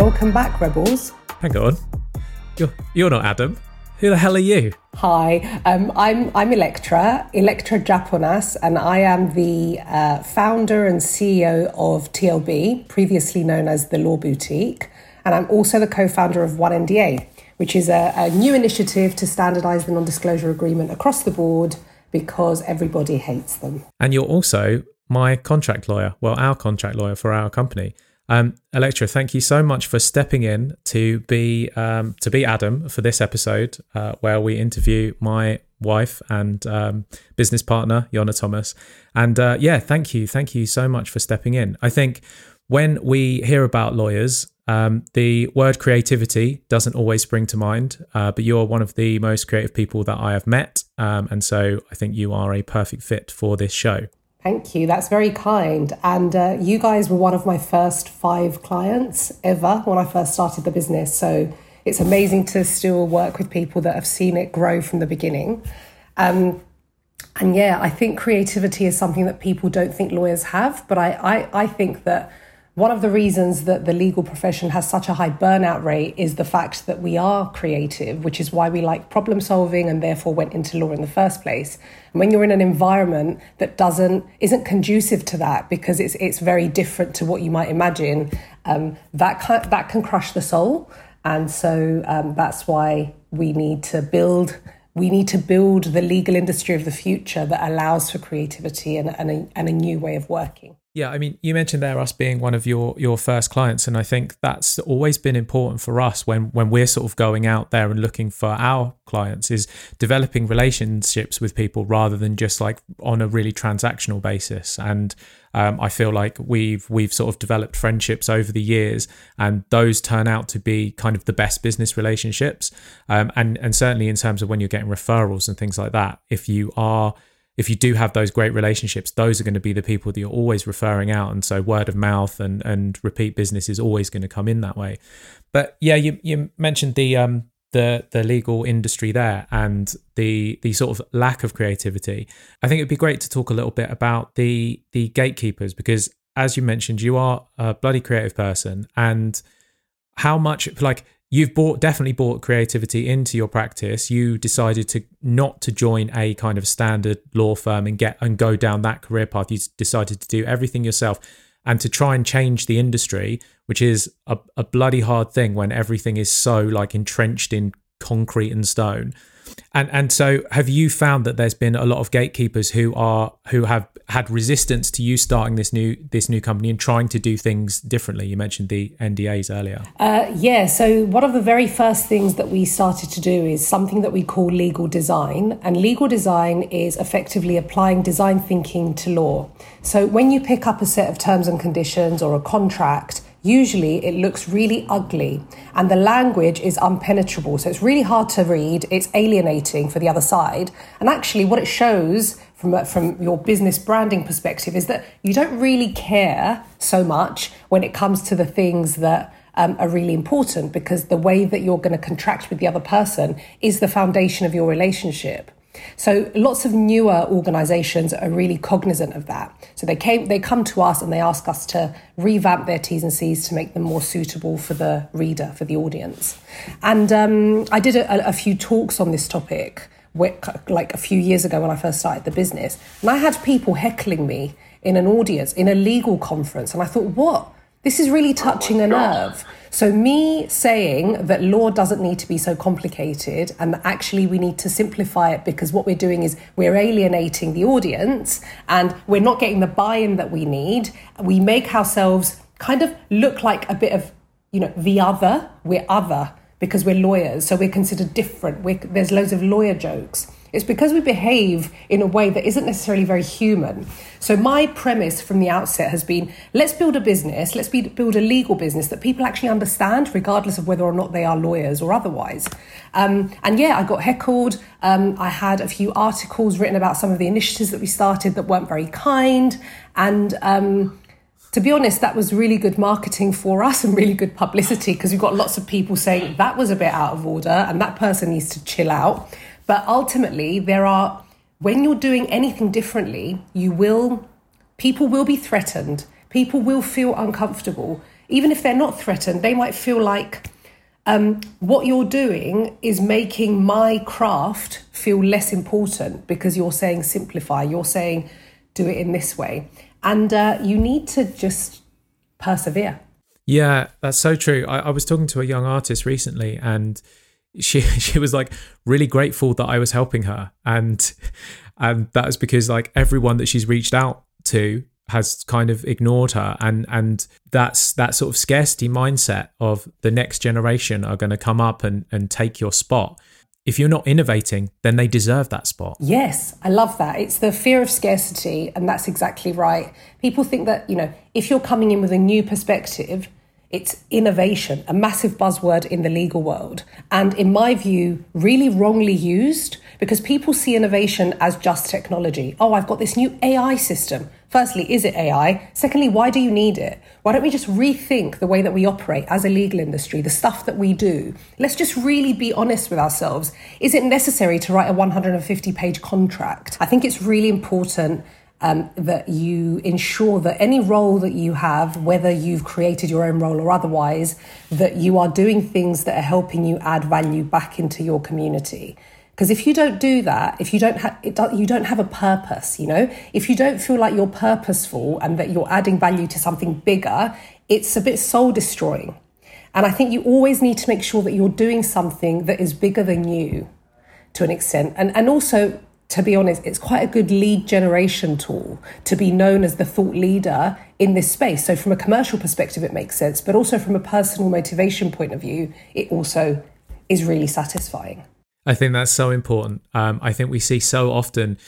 Welcome back, Rebels. Hang on. You're, you're not Adam. Who the hell are you? Hi, um, I'm I'm Electra, Electra Japonas, and I am the uh, founder and CEO of TLB, previously known as the Law Boutique, and I'm also the co-founder of One NDA, which is a, a new initiative to standardise the non-disclosure agreement across the board because everybody hates them. And you're also my contract lawyer, well, our contract lawyer for our company. Um, Electra, thank you so much for stepping in to be um, to be Adam for this episode, uh, where we interview my wife and um, business partner Yona Thomas. And uh, yeah, thank you, thank you so much for stepping in. I think when we hear about lawyers, um, the word creativity doesn't always spring to mind, uh, but you're one of the most creative people that I have met, um, and so I think you are a perfect fit for this show. Thank you. That's very kind. And uh, you guys were one of my first five clients ever when I first started the business. So it's amazing to still work with people that have seen it grow from the beginning. Um, and yeah, I think creativity is something that people don't think lawyers have, but I, I, I think that one of the reasons that the legal profession has such a high burnout rate is the fact that we are creative, which is why we like problem solving and therefore went into law in the first place. And when you're in an environment that doesn't isn't conducive to that because it's it's very different to what you might imagine, um, that can, that can crush the soul. And so um, that's why we need to build we need to build the legal industry of the future that allows for creativity and, and, a, and a new way of working. Yeah, I mean, you mentioned there us being one of your your first clients, and I think that's always been important for us when when we're sort of going out there and looking for our clients is developing relationships with people rather than just like on a really transactional basis. And um, I feel like we've we've sort of developed friendships over the years, and those turn out to be kind of the best business relationships. Um, and and certainly in terms of when you're getting referrals and things like that, if you are if you do have those great relationships, those are going to be the people that you're always referring out. And so word of mouth and, and repeat business is always going to come in that way. But yeah, you, you mentioned the um the the legal industry there and the the sort of lack of creativity. I think it'd be great to talk a little bit about the the gatekeepers because as you mentioned, you are a bloody creative person and how much like you've bought definitely brought creativity into your practice. You decided to not to join a kind of standard law firm and get and go down that career path. You decided to do everything yourself and to try and change the industry which is a, a bloody hard thing when everything is so like entrenched in concrete and stone and and so have you found that there's been a lot of gatekeepers who are who have had resistance to you starting this new this new company and trying to do things differently? You mentioned the NDAs earlier. Uh, yeah. So one of the very first things that we started to do is something that we call legal design, and legal design is effectively applying design thinking to law. So when you pick up a set of terms and conditions or a contract usually it looks really ugly and the language is unpenetrable. So it's really hard to read, it's alienating for the other side. And actually, what it shows from, from your business branding perspective is that you don't really care so much when it comes to the things that um, are really important because the way that you're going to contract with the other person is the foundation of your relationship. So lots of newer organizations are really cognizant of that. So they came they come to us and they ask us to revamp their T's and C's to make them more suitable for the reader, for the audience. And um, I did a, a, few talks on this topic like a few years ago when I first started the business. And I had people heckling me in an audience, in a legal conference. And I thought, what? This is really oh touching oh a nerve. So, me saying that law doesn't need to be so complicated and that actually we need to simplify it because what we're doing is we're alienating the audience and we're not getting the buy in that we need. We make ourselves kind of look like a bit of, you know, the other. We're other because we're lawyers, so we're considered different. We're, there's loads of lawyer jokes. It's because we behave in a way that isn't necessarily very human. So, my premise from the outset has been let's build a business, let's be, build a legal business that people actually understand, regardless of whether or not they are lawyers or otherwise. Um, and yeah, I got heckled. Um, I had a few articles written about some of the initiatives that we started that weren't very kind. And um, to be honest, that was really good marketing for us and really good publicity because we've got lots of people saying that was a bit out of order and that person needs to chill out. But ultimately, there are, when you're doing anything differently, you will, people will be threatened, people will feel uncomfortable. even if they're not threatened, they might feel like um, what you're doing is making my craft feel less important because you're saying simplify, you're saying do it in this way. And uh, you need to just persevere. Yeah, that's so true. I, I was talking to a young artist recently and she she was like really grateful that I was helping her. And and that was because like everyone that she's reached out to has kind of ignored her. And and that's that sort of scarcity mindset of the next generation are going to come up and and take your spot. If you're not innovating then they deserve that spot. Yes i love that. It's the fear of scarcity and that's exactly right. People think that you know if you're coming in with a new perspective it's innovation, a massive buzzword in the legal world. And in my view, really wrongly used because people see innovation as just technology. Oh, I've got this new AI system. Firstly, is it AI? Secondly, why do you need it? Why don't we just rethink the way that we operate as a legal industry, the stuff that we do? Let's just really be honest with ourselves. Is it necessary to write a 150 page contract? I think it's really important um, that you ensure that any role that you have, whether you've created your own role or otherwise, that you are doing things that are helping you add value back into your community. Because if you don't do that, if you don't have, you don't have a purpose. You know, if you don't feel like you're purposeful and that you're adding value to something bigger, it's a bit soul destroying. And I think you always need to make sure that you're doing something that is bigger than you, to an extent, and and also to be honest, it's quite a good lead generation tool to be known as the thought leader in this space. So, from a commercial perspective, it makes sense, but also from a personal motivation point of view, it also is really satisfying. I think that's so important. Um, I think we see so often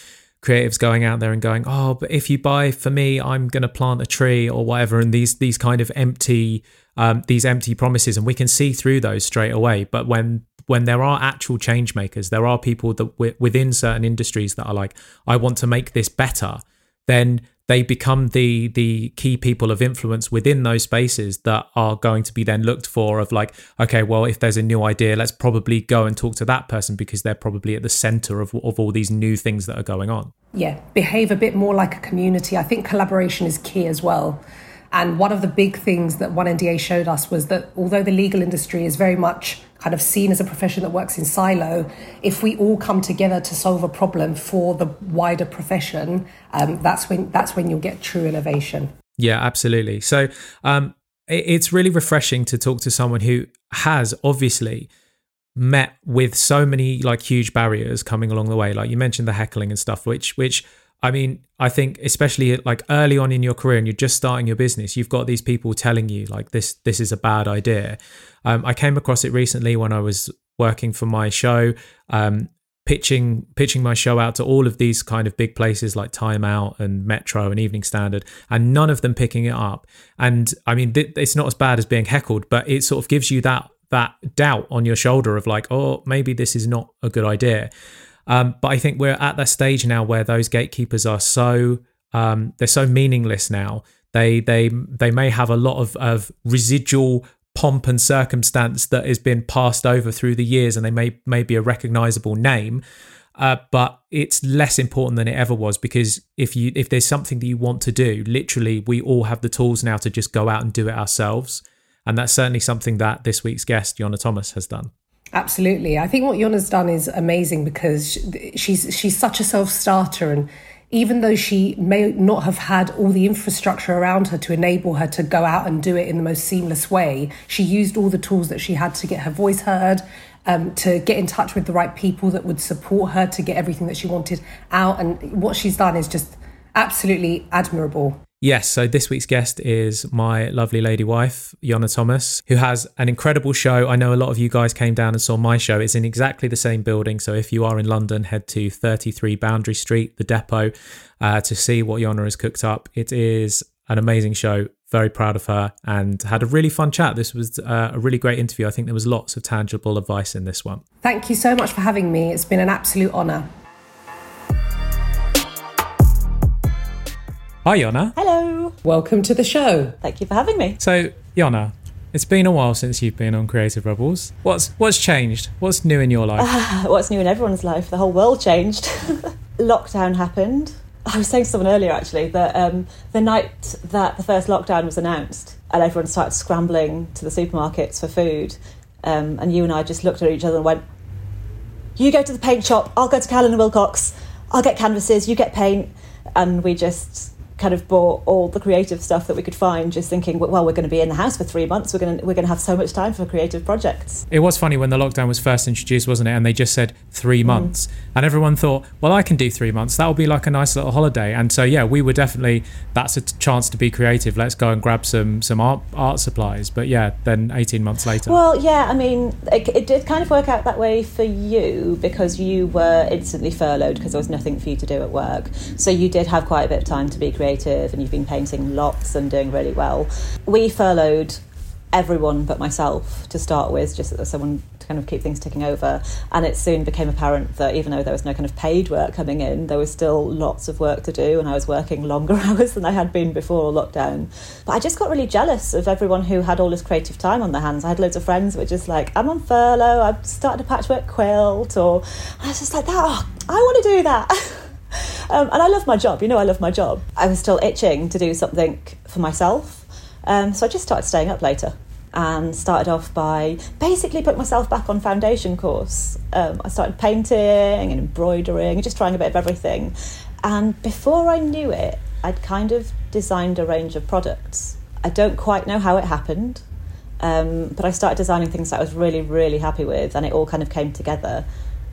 creatives going out there and going, "Oh, but if you buy for me, I'm going to plant a tree or whatever," and these these kind of empty um, these empty promises, and we can see through those straight away. But when when there are actual change makers, there are people that w- within certain industries that are like, I want to make this better, then they become the the key people of influence within those spaces that are going to be then looked for of like okay well if there's a new idea let's probably go and talk to that person because they're probably at the center of, of all these new things that are going on. Yeah behave a bit more like a community. I think collaboration is key as well and one of the big things that One NDA showed us was that although the legal industry is very much kind of seen as a profession that works in silo, if we all come together to solve a problem for the wider profession, um, that's when that's when you'll get true innovation. Yeah, absolutely. So um, it, it's really refreshing to talk to someone who has obviously met with so many like huge barriers coming along the way like you mentioned the heckling and stuff which which I mean, I think especially like early on in your career and you're just starting your business, you've got these people telling you like this this is a bad idea. Um, I came across it recently when I was working for my show, um, pitching pitching my show out to all of these kind of big places like Time Out and Metro and Evening Standard, and none of them picking it up. And I mean, th- it's not as bad as being heckled, but it sort of gives you that that doubt on your shoulder of like, oh, maybe this is not a good idea. Um, but I think we're at that stage now where those gatekeepers are so um, they're so meaningless now. They they they may have a lot of, of residual pomp and circumstance that has been passed over through the years, and they may may be a recognizable name. Uh, but it's less important than it ever was because if you if there's something that you want to do, literally we all have the tools now to just go out and do it ourselves, and that's certainly something that this week's guest, Yona Thomas, has done. Absolutely. I think what Yona's done is amazing because she's she's such a self-starter and even though she may not have had all the infrastructure around her to enable her to go out and do it in the most seamless way, she used all the tools that she had to get her voice heard, um, to get in touch with the right people that would support her to get everything that she wanted out. And what she's done is just absolutely admirable. Yes, so this week's guest is my lovely lady wife, Yona Thomas, who has an incredible show. I know a lot of you guys came down and saw my show. It's in exactly the same building. So if you are in London, head to 33 Boundary Street, the depot, uh, to see what Yona has cooked up. It is an amazing show. Very proud of her and had a really fun chat. This was uh, a really great interview. I think there was lots of tangible advice in this one. Thank you so much for having me. It's been an absolute honour. Hi, Yona. Hello. Welcome to the show. Thank you for having me. So, Yona, it's been a while since you've been on Creative Rebels. What's what's changed? What's new in your life? Uh, what's new in everyone's life? The whole world changed. Lockdown happened. I was saying to someone earlier actually that um, the night that the first lockdown was announced and everyone started scrambling to the supermarkets for food, um, and you and I just looked at each other and went, "You go to the paint shop, I'll go to Cowling and Wilcox, I'll get canvases, you get paint," and we just kind of bought all the creative stuff that we could find, just thinking, well, we're going to be in the house for three months. We're going to we're going to have so much time for creative projects. It was funny when the lockdown was first introduced, wasn't it? And they just said three mm. months, mm. and everyone thought, well, I can do three months. That will be like a nice little holiday. And so yeah, we were definitely that's a chance to be creative. Let's go and grab some some art art supplies. But yeah, then eighteen months later. Well, yeah, I mean, it, it did kind of work out that way for you because you were instantly furloughed because there was nothing for you to do at work. So you did have quite a bit of time to be creative, and you've been painting lots and doing really well. We furloughed everyone but myself to start with, just as someone to kind of keep things ticking over. And it soon became apparent that even though there was no kind of paid work coming in, there was still lots of work to do, and I was working longer hours than I had been before lockdown. But I just got really jealous of everyone who had all this creative time on their hands. I had loads of friends who were just like, I'm on furlough, I've started a patchwork quilt, or I was just like, that, oh, I want to do that. Um, and I love my job, you know, I love my job. I was still itching to do something for myself. Um, so I just started staying up later and started off by basically putting myself back on foundation course. Um, I started painting and embroidering, and just trying a bit of everything. And before I knew it, I'd kind of designed a range of products. I don't quite know how it happened, um, but I started designing things that I was really, really happy with, and it all kind of came together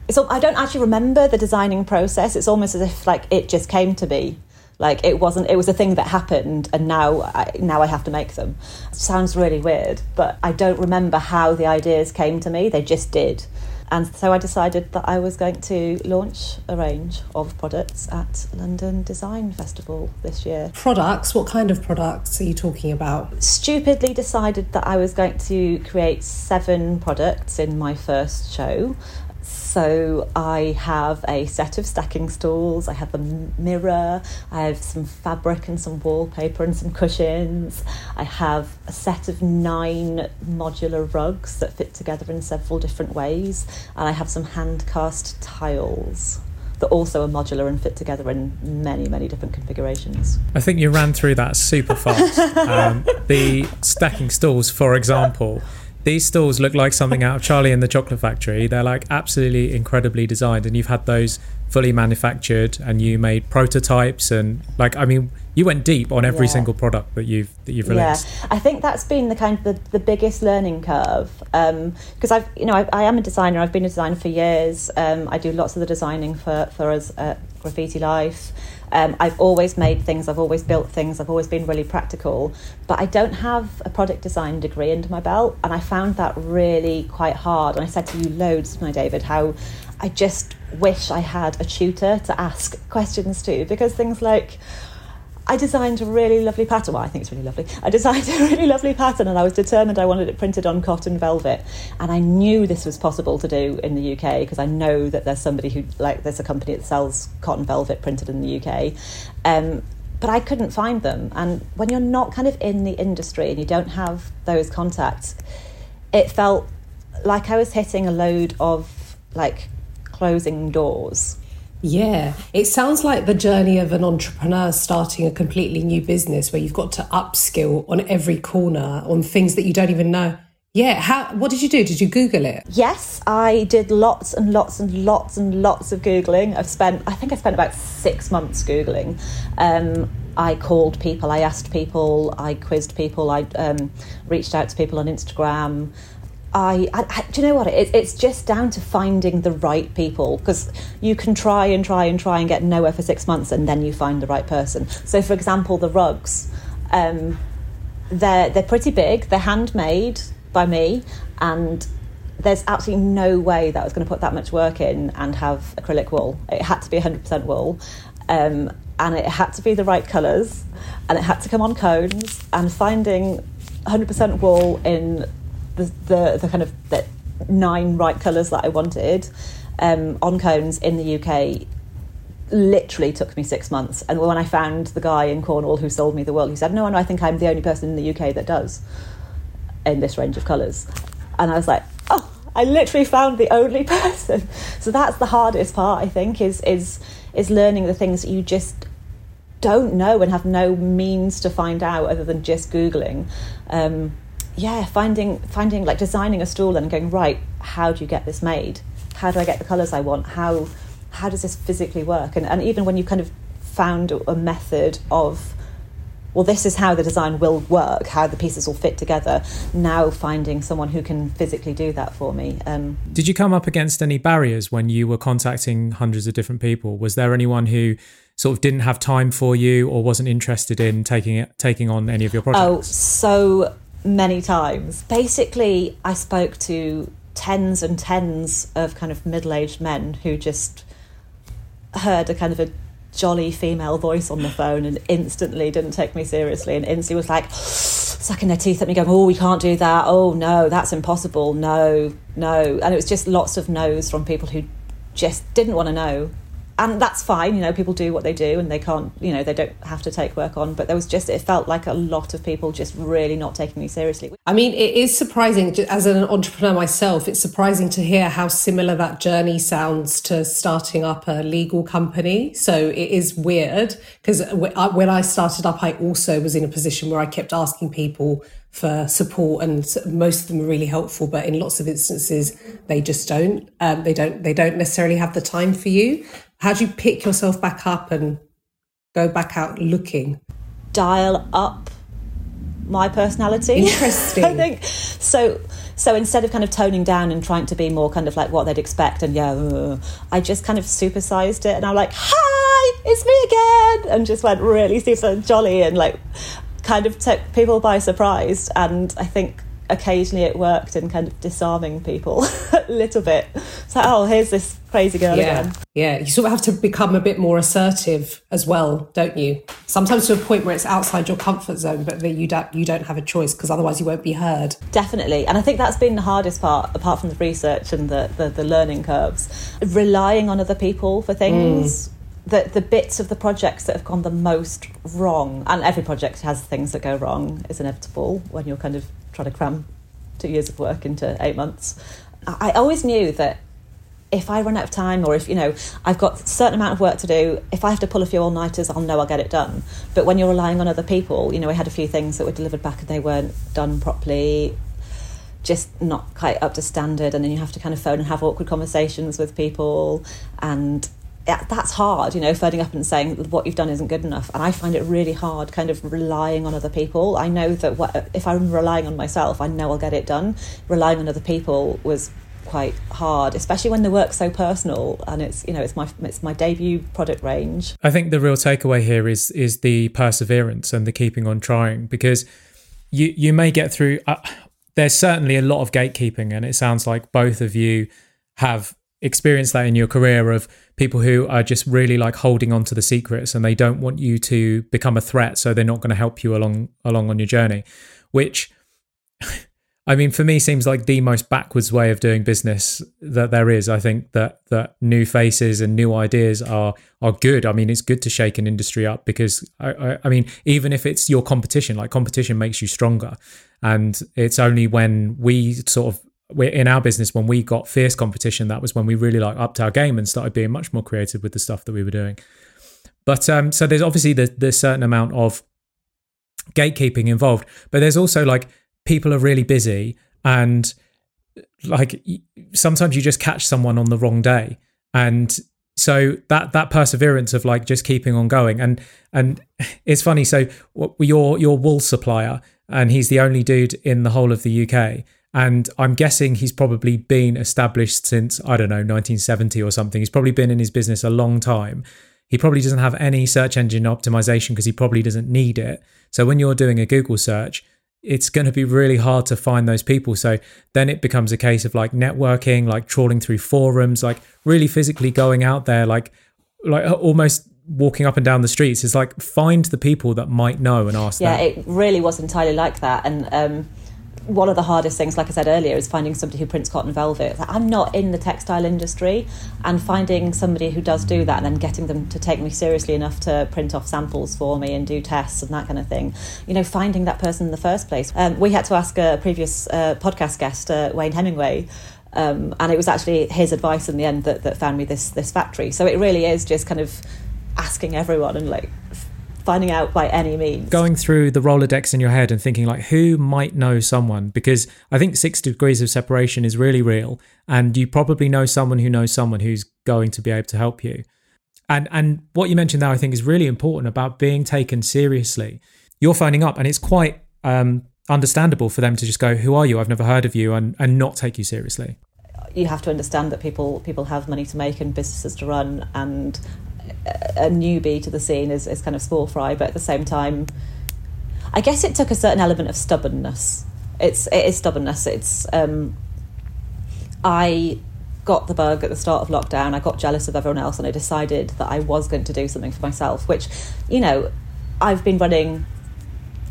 it's I don't actually remember the designing process. It's almost as if like it just came to me. Like it wasn't. It was a thing that happened, and now I, now I have to make them. It sounds really weird, but I don't remember how the ideas came to me. They just did. And so I decided that I was going to launch a range of products at London Design Festival this year. Products? What kind of products are you talking about? Stupidly decided that I was going to create seven products in my first show. So I have a set of stacking stools, I have a mirror, I have some fabric and some wallpaper and some cushions. I have a set of nine modular rugs that fit together in several different ways, and I have some hand cast tiles that also are modular and fit together in many, many different configurations. I think you ran through that super fast. um, the stacking stools, for example, these stalls look like something out of Charlie and the Chocolate Factory. They're like absolutely incredibly designed, and you've had those fully manufactured, and you made prototypes, and like I mean, you went deep on every yeah. single product that you've that you've released. Yeah, I think that's been the kind of the, the biggest learning curve because um, I've you know I, I, am a designer. I've been a designer for years. Um, I do lots of the designing for for us at Graffiti Life. Um, I've always made things, I've always built things, I've always been really practical, but I don't have a product design degree under my belt, and I found that really quite hard. And I said to you loads, my David, how I just wish I had a tutor to ask questions to because things like, I designed a really lovely pattern. Well, I think it's really lovely. I designed a really lovely pattern and I was determined I wanted it printed on cotton velvet. And I knew this was possible to do in the UK because I know that there's somebody who, like, there's a company that sells cotton velvet printed in the UK. Um, but I couldn't find them. And when you're not kind of in the industry and you don't have those contacts, it felt like I was hitting a load of like closing doors. Yeah, it sounds like the journey of an entrepreneur starting a completely new business where you've got to upskill on every corner on things that you don't even know. Yeah, how what did you do? Did you Google it? Yes, I did lots and lots and lots and lots of Googling. I've spent I think I spent about six months Googling. Um, I called people, I asked people, I quizzed people, I um, reached out to people on Instagram. I, I, I, do you know what? It, it's just down to finding the right people because you can try and try and try and get nowhere for six months and then you find the right person. So for example the rugs um, they're they're pretty big. They're handmade by me and there's absolutely no way that I was going to put that much work in and have acrylic wool. It had to be 100% wool. Um, and it had to be the right colours and it had to come on cones and finding 100% wool in the, the, the kind of the nine right colours that I wanted um, on cones in the UK literally took me six months. And when I found the guy in Cornwall who sold me the wool, he said, No, no, I think I'm the only person in the UK that does in this range of colours. And I was like, Oh, I literally found the only person. So that's the hardest part, I think, is is is learning the things that you just don't know and have no means to find out other than just googling um, yeah finding finding like designing a stool and going right how do you get this made how do i get the colors i want how how does this physically work and, and even when you kind of found a method of well, this is how the design will work, how the pieces will fit together. Now finding someone who can physically do that for me. Um, Did you come up against any barriers when you were contacting hundreds of different people? Was there anyone who sort of didn't have time for you or wasn't interested in taking it, taking on any of your projects? Oh, so many times. Basically, I spoke to tens and tens of kind of middle-aged men who just heard a kind of a jolly female voice on the phone and instantly didn't take me seriously. And instantly was like sucking their teeth at me going oh we can't do that. Oh no that's impossible. No no. And it was just lots of no's from people who just didn't want to know and that's fine you know people do what they do and they can't you know they don't have to take work on but there was just it felt like a lot of people just really not taking me seriously. I mean it is surprising as an entrepreneur myself it's surprising to hear how similar that journey sounds to starting up a legal company. So it is weird because when i started up i also was in a position where i kept asking people for support and most of them are really helpful but in lots of instances they just don't um, they don't they don't necessarily have the time for you how do you pick yourself back up and go back out looking? Dial up my personality. Interesting. I think so. So instead of kind of toning down and trying to be more kind of like what they'd expect, and yeah, uh, I just kind of supersized it, and I'm like, "Hi, it's me again," and just went really super jolly and like kind of took people by surprise. And I think occasionally it worked in kind of disarming people a little bit. So, oh, here's this crazy girl yeah. again. Yeah, you sort of have to become a bit more assertive as well, don't you? Sometimes to a point where it's outside your comfort zone, but you don't you don't have a choice because otherwise you won't be heard. Definitely, and I think that's been the hardest part, apart from the research and the the, the learning curves, relying on other people for things. Mm the, the bits of the projects that have gone the most wrong, and every project has things that go wrong, is inevitable when you're kind of trying to cram two years of work into eight months. I always knew that if I run out of time or if, you know, I've got a certain amount of work to do, if I have to pull a few all nighters, I'll know I'll get it done. But when you're relying on other people, you know, we had a few things that were delivered back and they weren't done properly, just not quite up to standard. And then you have to kind of phone and have awkward conversations with people. And that's hard, you know, phoning up and saying what you've done isn't good enough. And I find it really hard kind of relying on other people. I know that what, if I'm relying on myself, I know I'll get it done. Relying on other people was quite hard, especially when the work's so personal and it's you know it's my it's my debut product range. I think the real takeaway here is is the perseverance and the keeping on trying because you you may get through. Uh, there's certainly a lot of gatekeeping, and it sounds like both of you have experienced that in your career of people who are just really like holding on to the secrets and they don't want you to become a threat so they're not going to help you along along on your journey which I mean for me seems like the most backwards way of doing business that there is. I think that that new faces and new ideas are are good. I mean it's good to shake an industry up because I, I, I mean even if it's your competition like competition makes you stronger. And it's only when we sort of in our business when we got fierce competition that was when we really like upped our game and started being much more creative with the stuff that we were doing. But um so there's obviously the, the certain amount of gatekeeping involved but there's also like people are really busy and like sometimes you just catch someone on the wrong day. And so that that perseverance of like just keeping on going and and it's funny so your your wool supplier and he's the only dude in the whole of the UK and I'm guessing he's probably been established since, I don't know, 1970 or something. He's probably been in his business a long time. He probably doesn't have any search engine optimization because he probably doesn't need it. So when you're doing a Google search, it's going to be really hard to find those people. So then it becomes a case of like networking, like trawling through forums, like really physically going out there, like like almost walking up and down the streets. It's like find the people that might know and ask. Yeah, them. it really was entirely like that, and um, one of the hardest things, like I said earlier, is finding somebody who prints cotton velvet. I'm not in the textile industry, and finding somebody who does do that and then getting them to take me seriously enough to print off samples for me and do tests and that kind of thing. You know, finding that person in the first place. Um, we had to ask a previous uh, podcast guest, uh, Wayne Hemingway. Um, and it was actually his advice in the end that, that found me this this factory. So it really is just kind of asking everyone and like finding out by any means. Going through the Rolodex in your head and thinking like who might know someone because I think 6 degrees of separation is really real and you probably know someone who knows someone who's going to be able to help you. And and what you mentioned there I think is really important about being taken seriously. You're phoning up and it's quite um, understandable for them to just go, "Who are you? I've never heard of you," and and not take you seriously. You have to understand that people people have money to make and businesses to run, and a newbie to the scene is, is kind of small fry, but at the same time, I guess it took a certain element of stubbornness. It's it is stubbornness. It's um, I got the bug at the start of lockdown. I got jealous of everyone else, and I decided that I was going to do something for myself. Which, you know, I've been running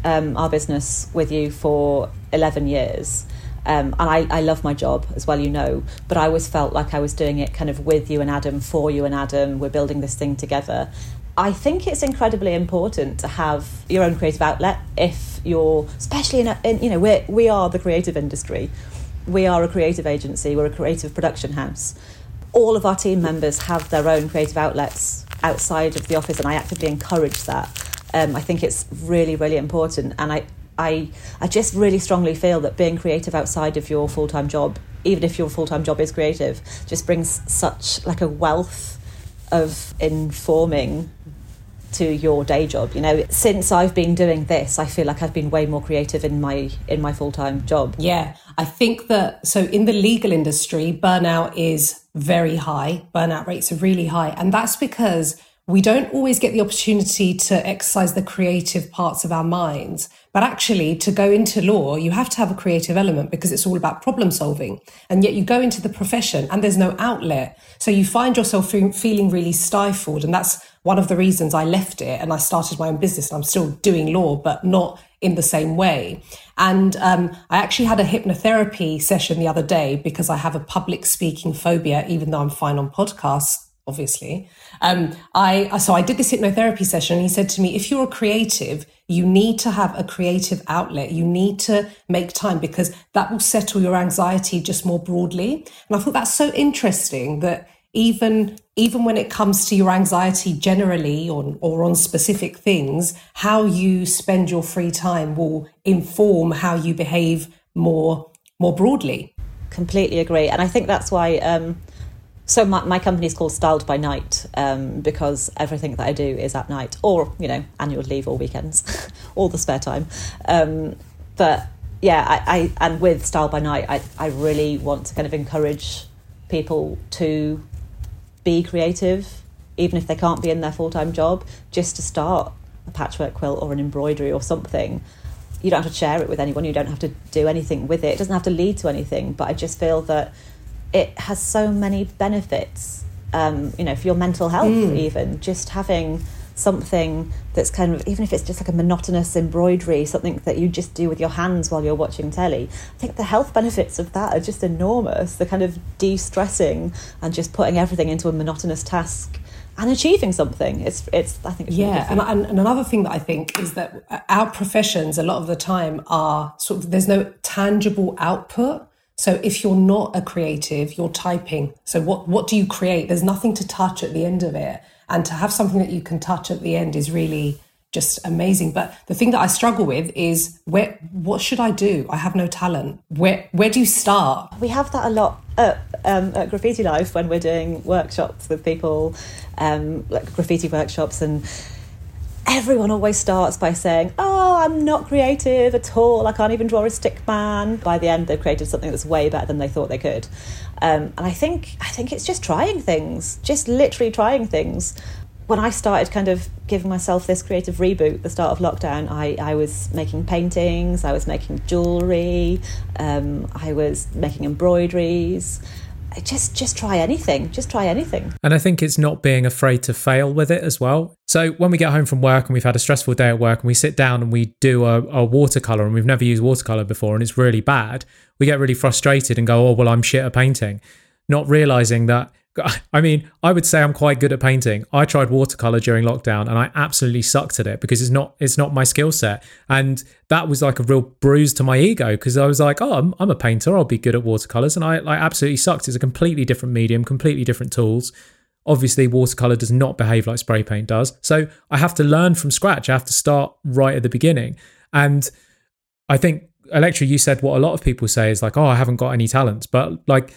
um, our business with you for 11 years. Um, and I, I love my job as well, you know, but I always felt like I was doing it kind of with you and Adam, for you and Adam. We're building this thing together. I think it's incredibly important to have your own creative outlet if you're, especially in, a, in you know, we're, we are the creative industry. We are a creative agency, we're a creative production house. All of our team members have their own creative outlets outside of the office, and I actively encourage that. Um, I think it's really, really important. And I, I, I just really strongly feel that being creative outside of your full time job, even if your full time job is creative, just brings such like a wealth of informing to your day job you know? Since i've been doing this i feel like i've been way more creative in my in my full-time job. Yeah. I think that so in the legal industry burnout is very high. Burnout rates are really high. And that's because we don't always get the opportunity to exercise the creative parts of our minds. But actually, to go into law, you have to have a creative element because it's all about problem solving. And yet you go into the profession and there's no outlet. So you find yourself feeling really stifled. And that's one of the reasons I left it and I started my own business. And I'm still doing law, but not in the same way. And um, I actually had a hypnotherapy session the other day because I have a public speaking phobia, even though I'm fine on podcasts obviously. Um, I so I did this hypnotherapy session. And he said to me, "If you're a creative, you need to have a creative outlet. You need to make time because that will settle your anxiety just more broadly." And I thought that's so interesting that even even when it comes to your anxiety generally or, or on specific things, how you spend your free time will inform how you behave more more broadly. Completely agree, and I think that's why. Um, so my, my company is called Styled by Night um, because everything that I do is at night, or you know, annual leave or weekends, all the spare time. Um, but yeah, I, I and with Styled by Night, I, I really want to kind of encourage people to be creative, even if they can't be in their full time job, just to start a patchwork quilt or an embroidery or something. You don't have to share it with anyone. You don't have to do anything with it. It doesn't have to lead to anything. But I just feel that it has so many benefits. Um, you know, for your mental health, mm. even just having something that's kind of even if it's just like a monotonous embroidery something that you just do with your hands while you're watching telly i think the health benefits of that are just enormous the kind of de-stressing and just putting everything into a monotonous task and achieving something it's it's i think it's yeah and, and, and another thing that i think is that our professions a lot of the time are sort of there's no tangible output so if you're not a creative, you're typing. So what what do you create? There's nothing to touch at the end of it. And to have something that you can touch at the end is really just amazing. But the thing that I struggle with is where what should I do? I have no talent. Where where do you start? We have that a lot at, um, at Graffiti Life when we're doing workshops with people, um, like graffiti workshops and everyone always starts by saying, Oh, I'm not creative at all. I can't even draw a stick man. By the end, they've created something that's way better than they thought they could. Um, and I think, I think it's just trying things, just literally trying things. When I started kind of giving myself this creative reboot, the start of lockdown, I, I was making paintings, I was making jewellery, um, I was making embroideries just just try anything just try anything. And i think it's not being afraid to fail with it as well. So when we get home from work and we've had a stressful day at work and we sit down and we do a, a watercolor and we've never used watercolor before and it's really bad we get really frustrated and go oh well i'm shit at painting. Not realizing that I mean, I would say I'm quite good at painting. I tried watercolor during lockdown and I absolutely sucked at it because it's not it's not my skill set. And that was like a real bruise to my ego because I was like, oh, I'm, I'm, a painter. I'll be good at watercolors. And I like absolutely sucked. It's a completely different medium, completely different tools. Obviously, watercolor does not behave like spray paint does. So I have to learn from scratch. I have to start right at the beginning. And I think, Electra, you said what a lot of people say is like, oh, I haven't got any talents. But like,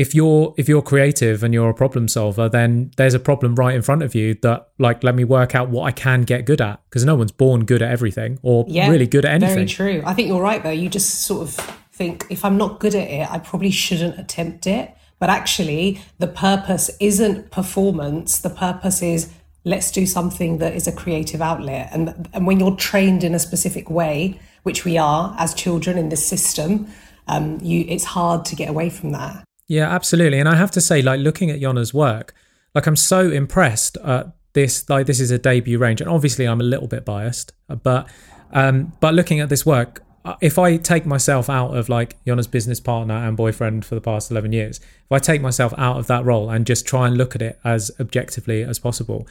if you're if you're creative and you're a problem solver then there's a problem right in front of you that like let me work out what i can get good at because no one's born good at everything or yeah, really good at anything. very true. I think you're right though. You just sort of think if i'm not good at it i probably shouldn't attempt it. But actually the purpose isn't performance. The purpose is let's do something that is a creative outlet. And and when you're trained in a specific way which we are as children in this system um, you it's hard to get away from that yeah, absolutely. And I have to say, like looking at Yona's work, like I'm so impressed at this. Like this is a debut range, and obviously I'm a little bit biased, uh, but um, but looking at this work, uh, if I take myself out of like Yona's business partner and boyfriend for the past 11 years, if I take myself out of that role and just try and look at it as objectively as possible,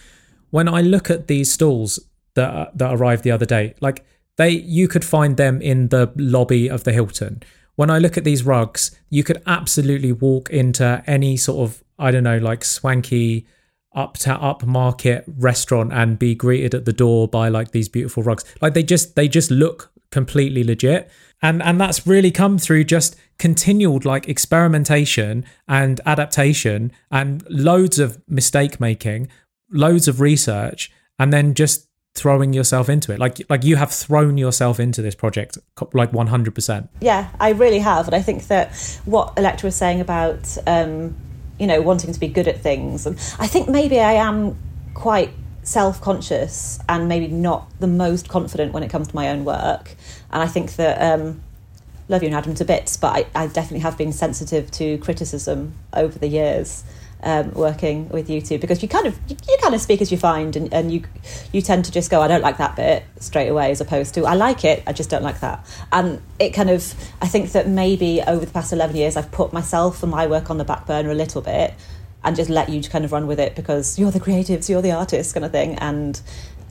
when I look at these stalls that uh, that arrived the other day, like they you could find them in the lobby of the Hilton when I look at these rugs, you could absolutely walk into any sort of, I don't know, like swanky up to up market restaurant and be greeted at the door by like these beautiful rugs. Like they just they just look completely legit. And and that's really come through just continual like experimentation and adaptation and loads of mistake making, loads of research, and then just throwing yourself into it. Like like you have thrown yourself into this project like 100% yeah i really have and i think that what electra was saying about um, you know wanting to be good at things and i think maybe i am quite self-conscious and maybe not the most confident when it comes to my own work and i think that um, love you and adam to bits but I, I definitely have been sensitive to criticism over the years um, working with you two because you kind of you, kind of speak as you find and, and you you tend to just go I don't like that bit straight away as opposed to I like it I just don't like that. And it kind of I think that maybe over the past 11 years I've put myself and my work on the back burner a little bit and just let you kind of run with it because you're the creatives you're the artists kind of thing. And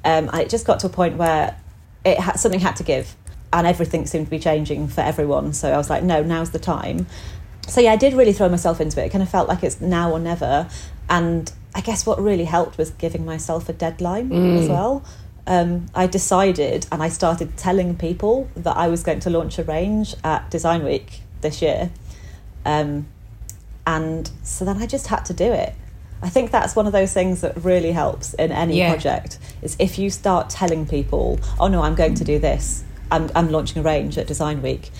um, it just got to a point where it had something had to give and everything seemed to be changing for everyone. So I was like no now's the time so yeah, I did really throw myself into it. It kind of felt like it's now or never. And I guess what really helped was giving myself a deadline mm. as well. Um, I decided and I started telling people that I was going to launch a range at Design Week this year. Um, and so then I just had to do it. I think that's one of those things that really helps in any yeah. project is if you start telling people, oh no, I'm going to do this. I'm, I'm launching a range at Design Week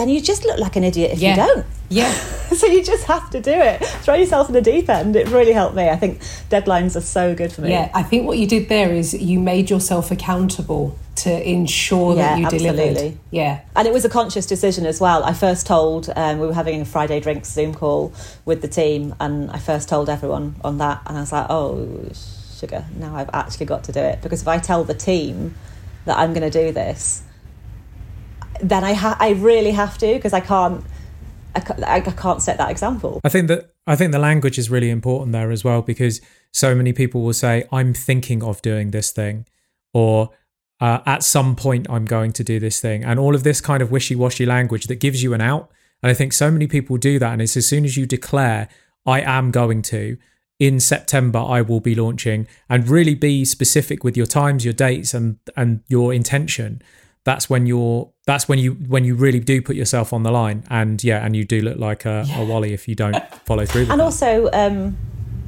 then you just look like an idiot if yeah. you don't. Yeah. so you just have to do it. Throw yourself in the deep end. It really helped me. I think deadlines are so good for me. Yeah, I think what you did there is you made yourself accountable to ensure yeah, that you absolutely. delivered. Yeah. And it was a conscious decision as well. I first told, um, we were having a Friday drinks Zoom call with the team, and I first told everyone on that, and I was like, oh, sugar, now I've actually got to do it. Because if I tell the team that I'm going to do this, then I ha- I really have to because I can't I, I can't set that example. I think that I think the language is really important there as well because so many people will say I'm thinking of doing this thing or uh, at some point I'm going to do this thing and all of this kind of wishy-washy language that gives you an out and I think so many people do that and it's as soon as you declare I am going to in September I will be launching and really be specific with your times your dates and and your intention that's when you're that's when you when you really do put yourself on the line and yeah and you do look like a, yeah. a wally if you don't follow through and that. also um,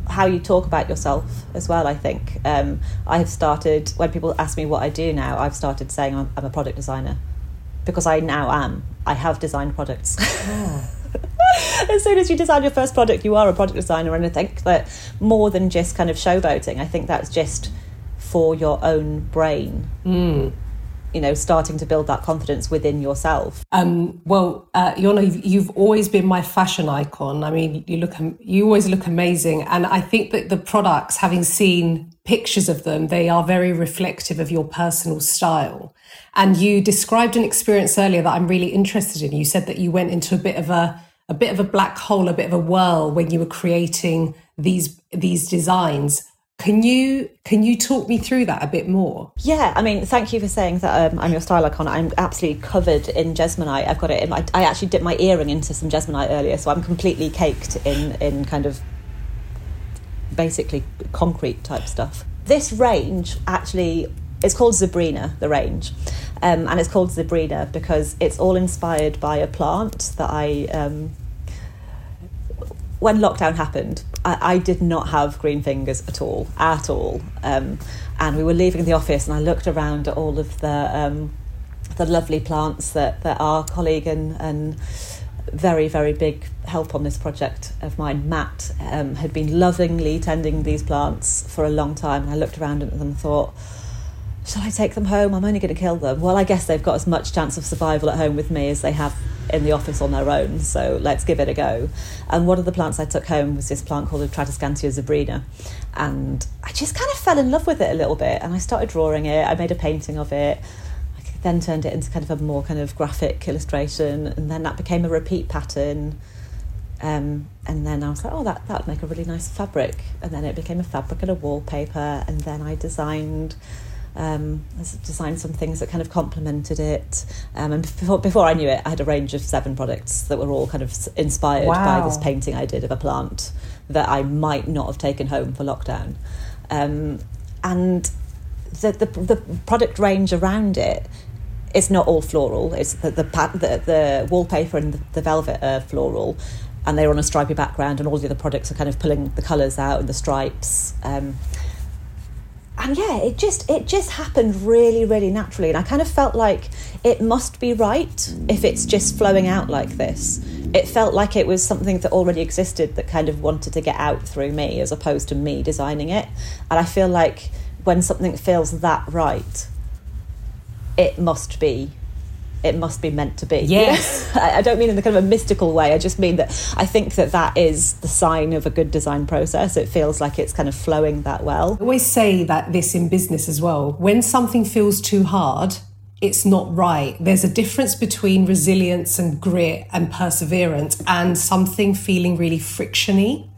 how you talk about yourself as well i think um, i have started when people ask me what i do now i've started saying i'm, I'm a product designer because i now am i have designed products oh. as soon as you design your first product you are a product designer and i think that more than just kind of showboating i think that's just for your own brain mm you know starting to build that confidence within yourself? Um, well uh, Yona you've, you've always been my fashion icon. I mean you look you always look amazing. And I think that the products having seen pictures of them they are very reflective of your personal style. And you described an experience earlier that I'm really interested in. You said that you went into a bit of a a bit of a black hole a bit of a whirl when you were creating these these designs can you can you talk me through that a bit more? Yeah, I mean, thank you for saying that um, I'm your style icon. I'm absolutely covered in jesmonite. I've got it in my. I actually dipped my earring into some jesmonite earlier, so I'm completely caked in in kind of basically concrete type stuff. This range actually is called Zebrina, the range. Um, and it's called Zebrina because it's all inspired by a plant that I um, when lockdown happened, I, I, did not have green fingers at all, at all. Um, and we were leaving the office, and I looked around at all of the um, the lovely plants that, that our colleague and, and very, very big help on this project of mine, Matt, um, had been lovingly tending these plants for a long time. And I looked around at them and thought, shall I take them home? I'm only going to kill them. Well, I guess they've got as much chance of survival at home with me as they have in the office on their own. So let's give it a go. And one of the plants I took home was this plant called a Tradescantia zebrina. And I just kind of fell in love with it a little bit. And I started drawing it. I made a painting of it. I then turned it into kind of a more kind of graphic illustration. And then that became a repeat pattern. Um, and then I was like, oh, that that would make a really nice fabric. And then it became a fabric and a wallpaper. And then I designed um, I designed some things that kind of complemented it. Um, and before, before I knew it, I had a range of seven products that were all kind of inspired wow. by this painting I did of a plant that I might not have taken home for lockdown. Um, and the, the, the product range around it it's not all floral. It's the the, the, the wallpaper and the, the, velvet are floral, and they're on a stripy background, and all the other products are kind of pulling the colours out and the stripes. Um, and yeah it just it just happened really really naturally. And i kind of felt like it must be right if it's just flowing out like this. It felt like it was something that already existed that kind of wanted to get out through me as opposed to me designing it. And i feel like when something feels that right it must be it must be meant to be. Yes. You know? I don't mean in the kind of a mystical way. I just mean that I think that that is the sign of a good design process. It feels like it's kind of flowing that well. I always say that this in business as well. When something feels too hard, it's not right. There's a difference between resilience and grit and perseverance and something feeling really frictiony.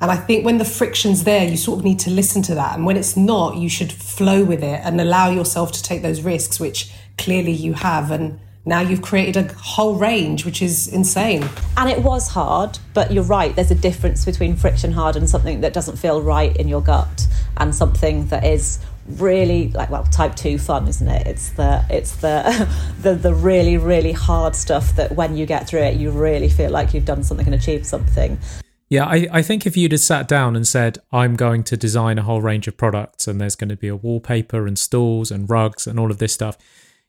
And I think when the friction's there, you sort of need to listen to that. And when it's not, you should flow with it and allow yourself to take those risks, which clearly you have. And now you've created a whole range, which is insane. And it was hard, but you're right. There's a difference between friction hard and something that doesn't feel right in your gut, and something that is really like well type 2 fun isn't it it's the it's the the the really really hard stuff that when you get through it you really feel like you've done something and achieved something yeah, I, I think if you'd have sat down and said, I'm going to design a whole range of products and there's going to be a wallpaper and stools and rugs and all of this stuff,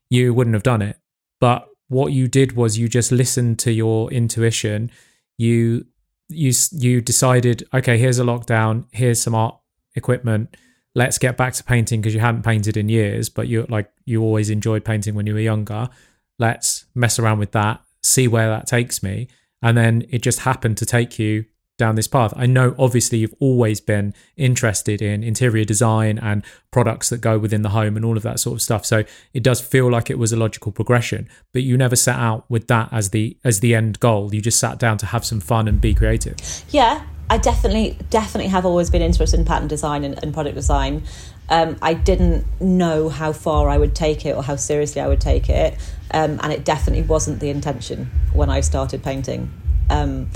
you wouldn't have done it. But what you did was you just listened to your intuition. You you you decided, okay, here's a lockdown, here's some art equipment. Let's get back to painting because you hadn't painted in years, but you like you always enjoyed painting when you were younger. Let's mess around with that, see where that takes me. And then it just happened to take you down this path. I know obviously you've always been interested in interior design and products that go within the home and all of that sort of stuff. So it does feel like it was a logical progression, but you never set out with that as the as the end goal. You just sat down to have some fun and be creative. Yeah, I definitely definitely have always been interested in pattern design and, and product design. Um, I didn't know how far I would take it or how seriously I would take it, um, and it definitely wasn't the intention when I started painting. Um,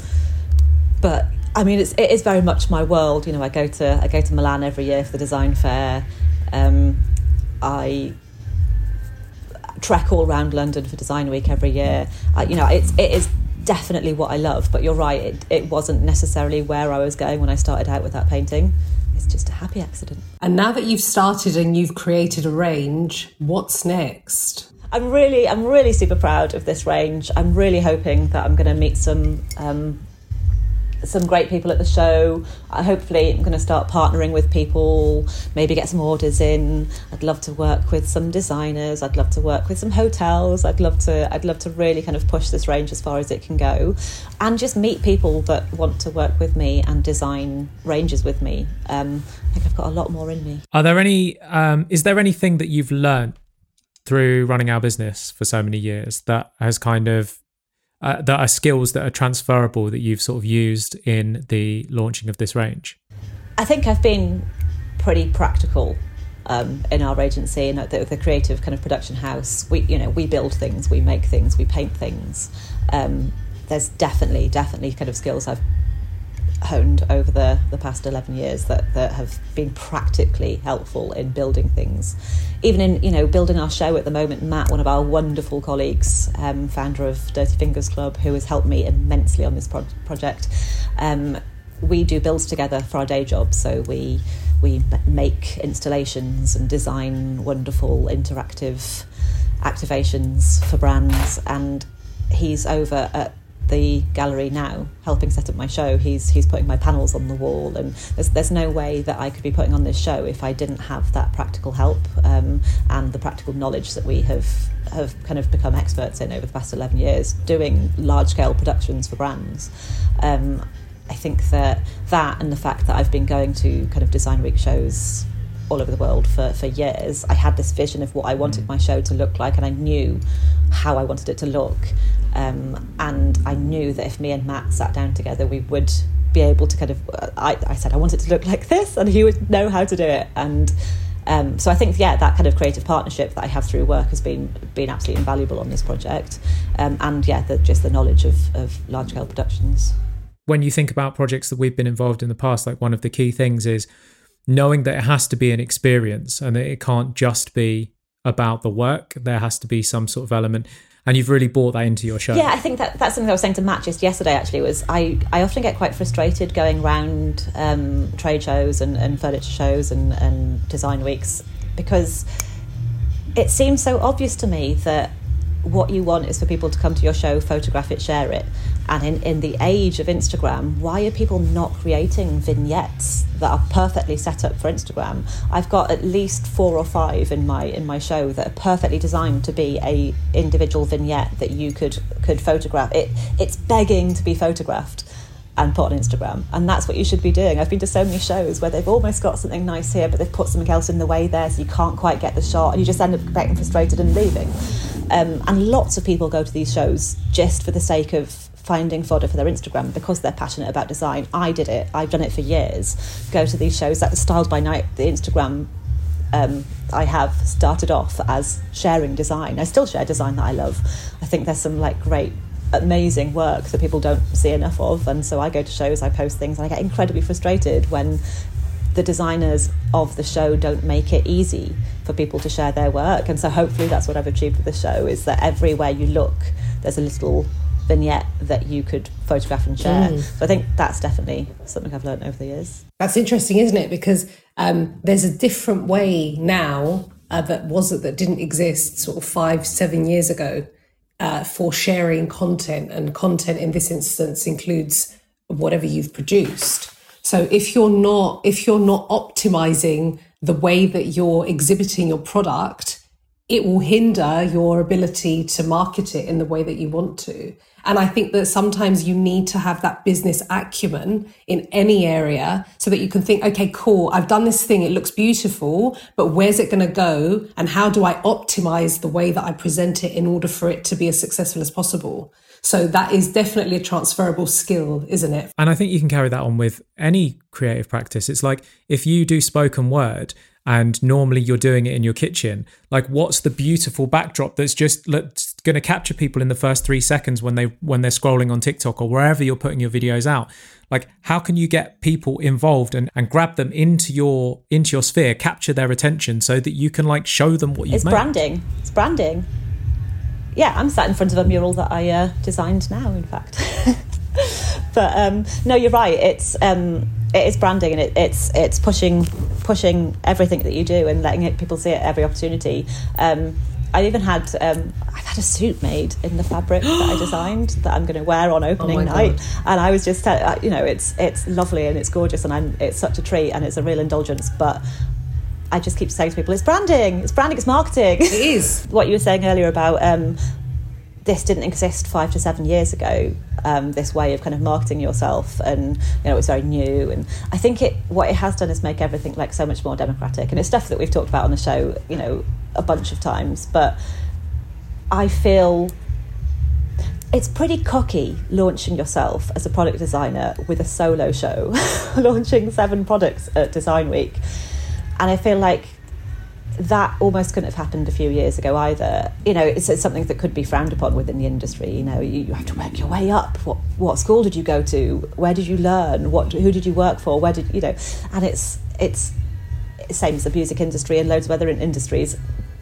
but I mean, it's, it is very much my world. You know, I go to I go to Milan every year for the design fair. Um, I trek all around London for Design Week every year. I, you know, it's it is definitely what I love. But you're right, it, it wasn't necessarily where I was going when I started out with that painting. It's just a happy accident. And now that you've started and you've created a range, what's next? I'm really, I'm really super proud of this range. I'm really hoping that I'm going to meet some um, some great people at the show. I hopefully I'm going to start partnering with people, maybe get some orders in. I'd love to work with some designers. I'd love to work with some hotels. I'd love to I'd love to really kind of push this range as far as it can go, and just meet people that want to work with me and design ranges with me. Um, I think I've got a lot more in me. Are there any? Um, is there anything that you've learned through running our business for so many years that has kind of uh, that are skills that are transferable that you've sort of used in the launching of this range? I think I've been pretty practical um, in our agency and the, the, creative kind of production house. We, you know, we build things, we make things, we paint things. Um, there's definitely, definitely kind of skills I've honed over the, the past 11 years that, that have been practically helpful in building things. Even in, you know, building our show at the moment, Matt, one of our wonderful colleagues, um, founder of Dirty Fingers Club, who has helped me immensely on this pro- project, um, we do builds together for our day job. So we, we make installations and design wonderful interactive activations for brands and he's over at the gallery now, helping set up my show. He's he's putting my panels on the wall, and there's there's no way that I could be putting on this show if I didn't have that practical help um, and the practical knowledge that we have have kind of become experts in over the past eleven years, doing large scale productions for brands. Um, I think that that and the fact that I've been going to kind of design week shows all over the world for, for years, I had this vision of what I wanted mm. my show to look like, and I knew how I wanted it to look. Um, and I knew that if me and Matt sat down together, we would be able to kind of. I, I said I wanted to look like this, and he would know how to do it. And um, so I think, yeah, that kind of creative partnership that I have through work has been been absolutely invaluable on this project. Um, and yeah, the, just the knowledge of, of large scale productions. When you think about projects that we've been involved in the past, like one of the key things is knowing that it has to be an experience and that it can't just be about the work. There has to be some sort of element and you've really brought that into your show. Yeah, I think that that's something I was saying to Matt just yesterday. Actually, was I, I often get quite frustrated going around um, trade shows and, and furniture shows and, and design weeks because it seems so obvious to me that what you want is for people to come to your show, photograph it, share it. And in, in the age of Instagram, why are people not creating vignettes that are perfectly set up for Instagram? I've got at least four or five in my in my show that are perfectly designed to be a individual vignette that you could could photograph. It it's begging to be photographed and put on Instagram. And that's what you should be doing. I've been to so many shows where they've almost got something nice here, but they've put something else in the way there, so you can't quite get the shot, and you just end up getting frustrated and leaving. Um, and lots of people go to these shows just for the sake of finding fodder for their Instagram because they're passionate about design. I did it. I've done it for years. Go to these shows That Styled by Night, the Instagram. Um, I have started off as sharing design. I still share design that I love. I think there's some like great amazing work that people don't see enough of. And so I go to shows, I post things, and I get incredibly frustrated when the designers of the show don't make it easy for people to share their work. And so hopefully that's what I've achieved with the show is that everywhere you look, there's a little vignette that you could photograph and share. Mm. So I think that's definitely something I've learned over the years. That's interesting, isn't it? Because um, there's a different way now uh, that wasn't that didn't exist sort of five, seven years ago uh, for sharing content, and content in this instance includes whatever you've produced. So if you're not if you're not optimizing the way that you're exhibiting your product, it will hinder your ability to market it in the way that you want to. And I think that sometimes you need to have that business acumen in any area so that you can think, okay, cool, I've done this thing, it looks beautiful, but where's it going to go? And how do I optimize the way that I present it in order for it to be as successful as possible? So that is definitely a transferable skill, isn't it? And I think you can carry that on with any creative practice. It's like if you do spoken word, and normally you're doing it in your kitchen like what's the beautiful backdrop that's just going to capture people in the first 3 seconds when they when they're scrolling on TikTok or wherever you're putting your videos out. Like how can you get people involved and, and grab them into your into your sphere capture their attention so that you can like show them what you've it's made? branding. It's branding. Yeah i'm sat in front of a mural that i uh, designed now in fact. But um, no you're right. It's um, it is branding and it, it's it's pushing pushing everything that you do and letting it, people see it every opportunity. Um, I even had um, I've had a suit made in the fabric that I designed that I'm going to wear on opening oh night, God. and I was just uh, you know it's it's lovely and it's gorgeous and I'm, it's such a treat and it's a real indulgence, but. I just keep saying to people, it's branding, it's branding, it's marketing. It is. what you were saying earlier about um, this didn't exist five to seven years ago. Um, this way of kind of marketing yourself, and you know, it's very new. And I think it what it has done is make everything like so much more democratic. And it's stuff that we've talked about on the show, you know, a bunch of times. But I feel it's pretty cocky launching yourself as a product designer with a solo show, launching seven products at Design Week. And I feel like that almost couldn't have happened a few years ago either. You know, it's, it's, something that could be frowned upon within the industry. You know, you, you, have to work your way up. What what school did you go to? Where did you learn? What who did you work for? Where did you know? And it's it's same as the music industry and loads of other industries.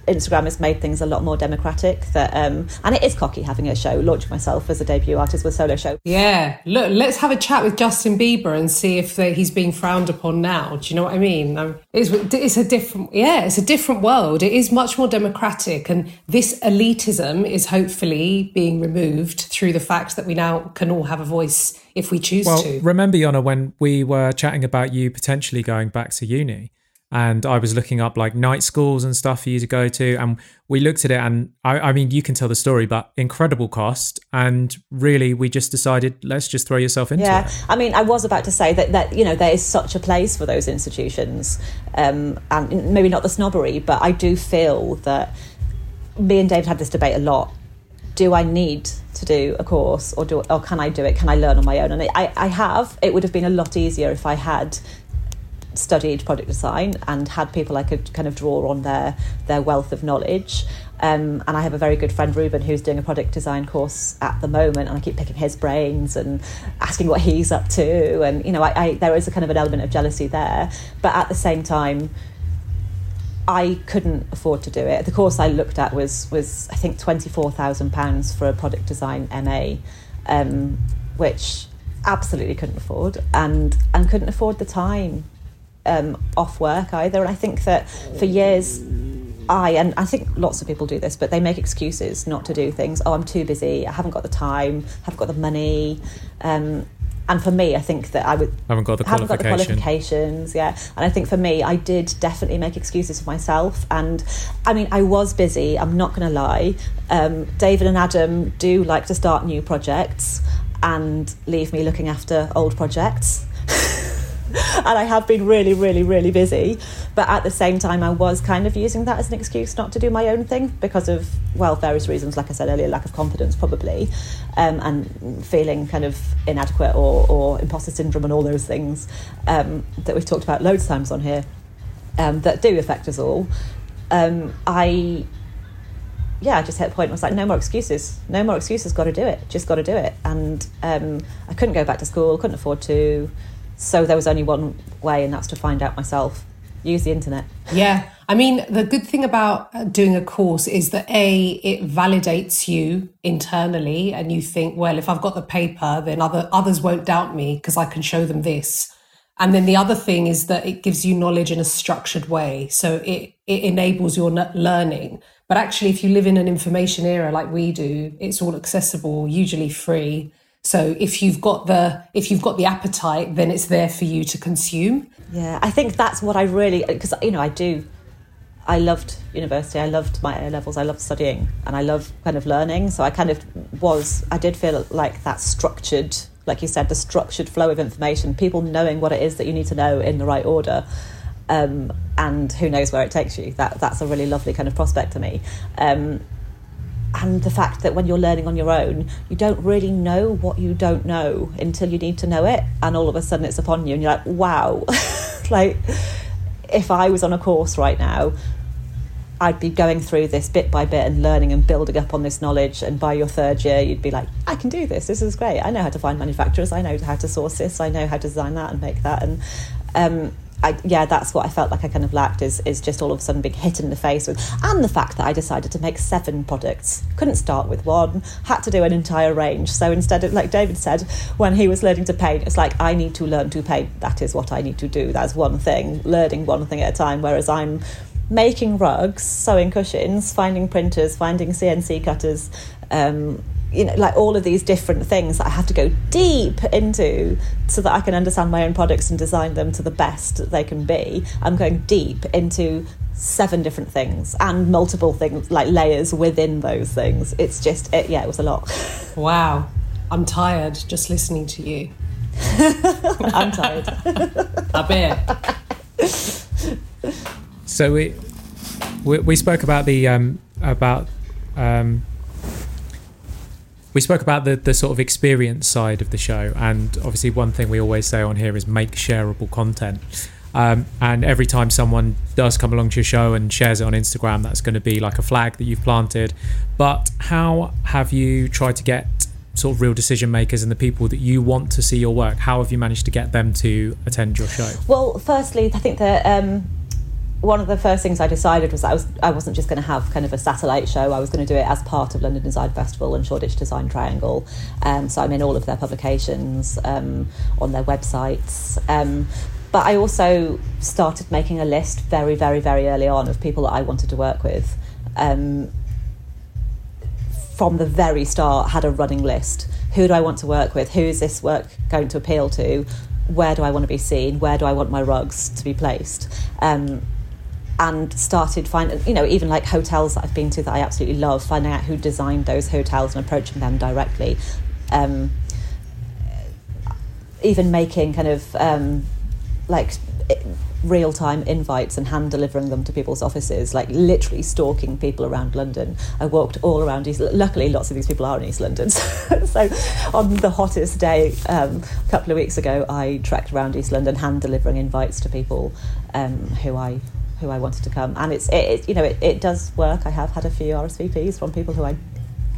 Instagram has made things a lot more democratic. That um, and it is cocky having a show. Launching myself as a debut artist with solo show. Yeah, look, let's have a chat with Justin Bieber and see if they, he's being frowned upon now. Do you know what I mean? Um, it's, it's a different, yeah, it's a different world. It is much more democratic, and this elitism is hopefully being removed through the fact that we now can all have a voice if we choose well, to. Remember, Yona, when we were chatting about you potentially going back to uni and I was looking up like night schools and stuff for you to go to. And we looked at it, and I, I, mean, you can tell the story, but incredible cost. And really, we just decided let's just throw yourself into yeah. it. Yeah, I mean, I was about to say that that you know there is such a place for those institutions, um, and maybe not the snobbery, but I do feel that me and David had this debate a lot. Do I need to do a course, or do or can I do it? Can I learn on my own? And I, I have. It would have been a lot easier if I had studied product design and had people I could kind of draw on their their wealth of knowledge. Um, and I have a very good friend, Ruben, who's doing a product design course at the moment, and I keep picking his brains and asking what he's up to. And you know, I, I, there is a kind of an element of jealousy there, but at the same time, I couldn't afford to do it. The course I looked at was was I think twenty four thousand pounds for a product design MA, um, which absolutely couldn't afford, and and couldn't afford the time um, off work either. And I think that for years, I and I think lots of people do this, but they make excuses not to do things. Oh, I'm too busy. I haven't got the time. I Haven't got the money. Um, and for me, I think that I would haven't got the haven't got the qualifications. Yeah, and I think for me, I did definitely make excuses for myself. And I mean, I was busy. I'm not going to lie. Um, David and Adam do like to start new projects and leave me looking after old projects. and I have been really, really, really busy. But at the same time, I was kind of using that as an excuse not to do my own thing because of, well, various reasons, like I said earlier, lack of confidence probably, um, and feeling kind of inadequate or, or imposter syndrome and all those things um, that we've talked about loads of times on here um, that do affect us all. Um, I yeah, I just hit a point. I was like, no more excuses. No more excuses. Got to do it. Just got to do it. And um, I couldn't go back to school. Couldn't afford to. So there was only one way, and that's to find out myself. Use the internet. Yeah. I mean, the good thing about uh, doing a course is that A, it validates you internally, and you think, well, if I've got the paper, then other others won't doubt me because I can show them this. And then the other thing is that it gives you knowledge in a structured way. So it, it enables your learning. But actually, if you live in an information era like we do, it's all accessible, usually free. So if you've got the if you've got the appetite, then it's there for you to consume. Yeah, I think that's what I really because you know I do. I loved university. I loved my A levels. I loved studying, and I love kind of learning. So I kind of was. I did feel like that structured, like you said, the structured flow of information. People knowing what it is that you need to know in the right order. Um, and who knows where it takes you. That that's a really lovely kind of prospect to me. Um, and the fact that when you're learning on your own, you don't really know what you don't know until you need to know it, and all of a sudden it's upon you, and you're like, wow, like if I was on a course right now, I'd be going through this bit by bit and learning and building up on this knowledge. And by your third year, you'd be like, I can do this. This is great. I know how to find manufacturers. I know how to source this. I know how to design that and make that. And um, I, yeah, that's what I felt like I kind of lacked is is just all of a sudden being hit in the face with, and the fact that I decided to make seven products. Couldn't start with one, had to do an entire range. So instead of like David said, when he was learning to paint, it's like I need to learn to paint. That is what I need to do. That's one thing, learning one thing at a time. Whereas I'm making rugs, sewing cushions, finding printers, finding CNC cutters. Um, you know, like all of these different things that I have to go deep into so that I can understand my own products and design them to the best that they can be. I'm going deep into seven different things and multiple things, like layers within those things. It's just, it, yeah, it was a lot. Wow. I'm tired just listening to you. I'm tired. I bet. So we, we, we spoke about the um, about um, we spoke about the, the sort of experience side of the show, and obviously, one thing we always say on here is make shareable content. Um, and every time someone does come along to your show and shares it on Instagram, that's going to be like a flag that you've planted. But how have you tried to get sort of real decision makers and the people that you want to see your work? How have you managed to get them to attend your show? Well, firstly, I think that. Um, one of the first things I decided was I was I wasn't just going to have kind of a satellite show. I was going to do it as part of London Design Festival and Shoreditch Design Triangle. Um, so I'm in all of their publications um, on their websites. Um, but I also started making a list very, very, very early on of people that I wanted to work with. Um, from the very start, had a running list. Who do I want to work with? Who is this work going to appeal to? Where do I want to be seen? Where do I want my rugs to be placed? And started finding, you know, even like hotels that I've been to that I absolutely love, finding out who designed those hotels and approaching them directly. Um, even making kind of um, like real time invites and hand delivering them to people's offices, like literally stalking people around London. I walked all around East. Luckily, lots of these people are in East London. so, on the hottest day um, a couple of weeks ago, I trekked around East London, hand delivering invites to people um, who I who I wanted to come. And it's it, it you know it, it does work. I have had a few RSVPs from people who I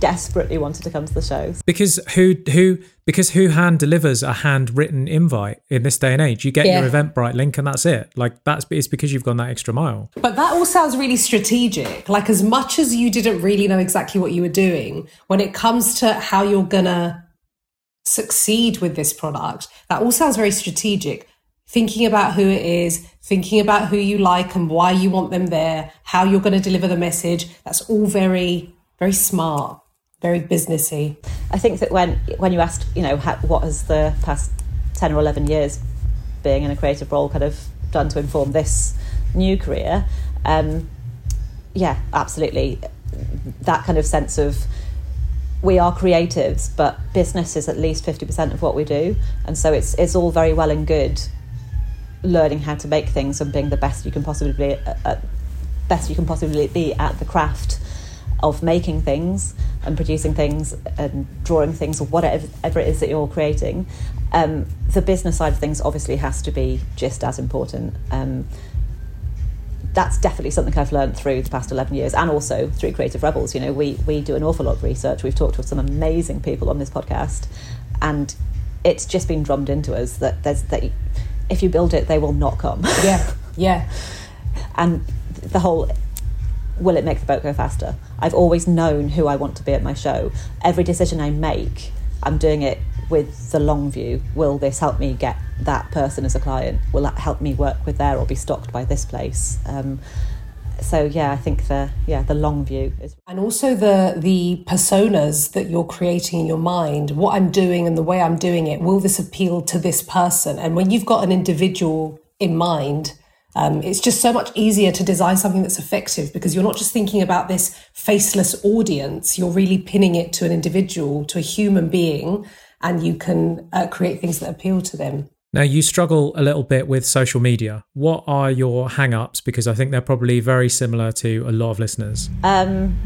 desperately wanted to come to the shows. Because who who because who hand delivers a handwritten invite in this day and age? You get yeah. your Eventbrite link and that's it. Like that's it's because you've gone that extra mile. But that all sounds really strategic. Like as much as you didn't really know exactly what you were doing, when it comes to how you're gonna succeed with this product, that all sounds very strategic. Thinking about who it is, thinking about who you like and why you want them there, how you're going to deliver the message. That's all very, very smart very businessy. I think that when when you asked, you know, what has the past ten or eleven years being in a creative role kind of done to inform this new career, um, yeah, absolutely, that kind of sense of we are creatives, but business is at least fifty percent of what we do, and so it's it's all very well and good learning how to make things and being the best you can possibly be at, uh, best you can possibly be at the craft of making things and producing things and drawing things or whatever it is that you're creating, um, the business side of things obviously has to be just as important. Um, that's definitely something I've learned through the past 11 years and also through Creative Rebels. You know, we, we do an awful lot of research. We've talked with some amazing people on this podcast and it's just been drummed into us that there's that if you build it, they will not come. Yeah, yeah. and the whole will it make the boat go faster? I've always known who I want to be at my show. Every decision I make, I'm doing it with the long view. Will this help me get that person as a client? Will that help me work with there or be stocked by this place? Um, so yeah, I think the yeah the long view is, and also the the personas that you're creating in your mind. What I'm doing and the way I'm doing it. Will this appeal to this person? And when you've got an individual in mind, um, it's just so much easier to design something that's effective because you're not just thinking about this faceless audience, you're really pinning it to an individual, to a human being, and you can uh, create things that appeal to them. Now, you struggle a little bit with social media. What are your hang ups? Because I think they're probably very similar to a lot of listeners. Um,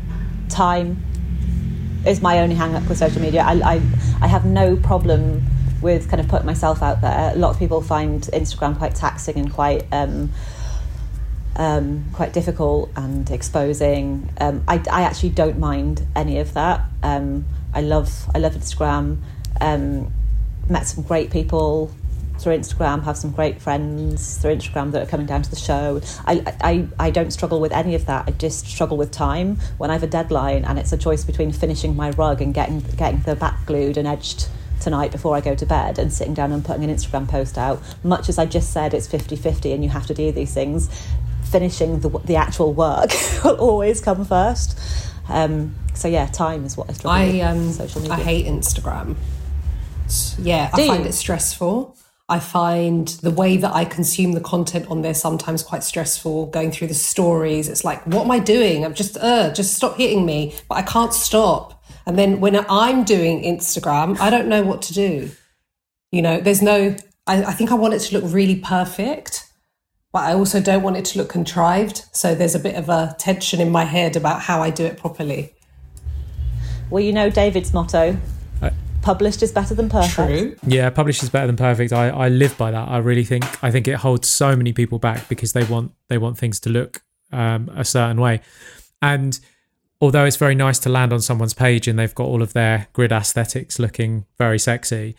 time is my only hang up with social media. I, I, I have no problem with kind of putting myself out there. A lot of people find Instagram quite taxing and quite um, um, quite difficult and exposing. Um, I, I actually don't mind any of that. Um, I love I love Instagram. Um, met some great people through Instagram, have some great friends through Instagram that are coming down to the show. I, I, I don't struggle with any of that. I just struggle with time. When I have a deadline and it's a choice between finishing my rug and getting getting the back glued and edged tonight before I go to bed and sitting down and putting an Instagram post out. Much as I just said, it's 50 50 and you have to do these things, finishing the, the actual work will always come first. Um, so, yeah, time is what I struggle with. I, um, social media. I hate Instagram. Yeah, do I find you? it stressful. I find the way that I consume the content on there sometimes quite stressful. Going through the stories, it's like, what am I doing? I'm just, uh, just stop hitting me, but I can't stop. And then when I'm doing Instagram, I don't know what to do. You know, there's no, I, I think I want it to look really perfect, but I also don't want it to look contrived. So there's a bit of a tension in my head about how I do it properly. Well, you know David's motto published is better than perfect. True. Yeah, published is better than perfect. I, I live by that. I really think I think it holds so many people back because they want they want things to look um, a certain way. And although it's very nice to land on someone's page and they've got all of their grid aesthetics looking very sexy,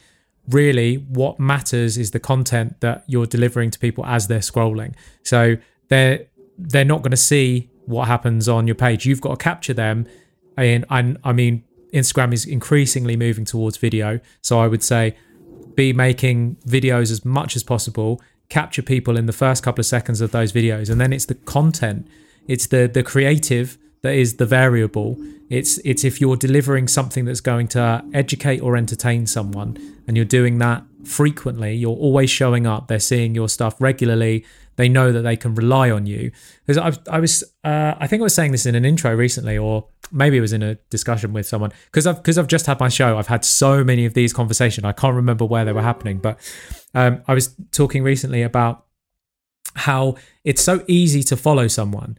really what matters is the content that you're delivering to people as they're scrolling. So they're they're not going to see what happens on your page. You've got to capture them. And, and I mean, Instagram is increasingly moving towards video. So I would say be making videos as much as possible, capture people in the first couple of seconds of those videos. And then it's the content, it's the the creative that is the variable. It's it's if you're delivering something that's going to educate or entertain someone and you're doing that frequently, you're always showing up, they're seeing your stuff regularly, they know that they can rely on you. Because I, I was, uh, I think I was saying this in an intro recently, or maybe it was in a discussion with someone. Because I've because I've just had my show, I've had so many of these conversations. I can't remember where they were happening, but um, I was talking recently about how it's so easy to follow someone,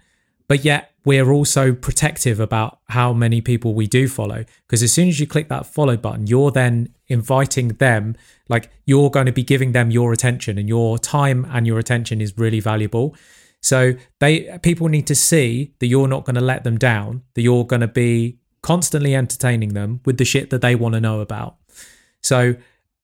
but yet we're also protective about how many people we do follow. Because as soon as you click that follow button, you're then inviting them like you're going to be giving them your attention and your time and your attention is really valuable. So they people need to see that you're not going to let them down that you're going to be constantly entertaining them with the shit that they want to know about. So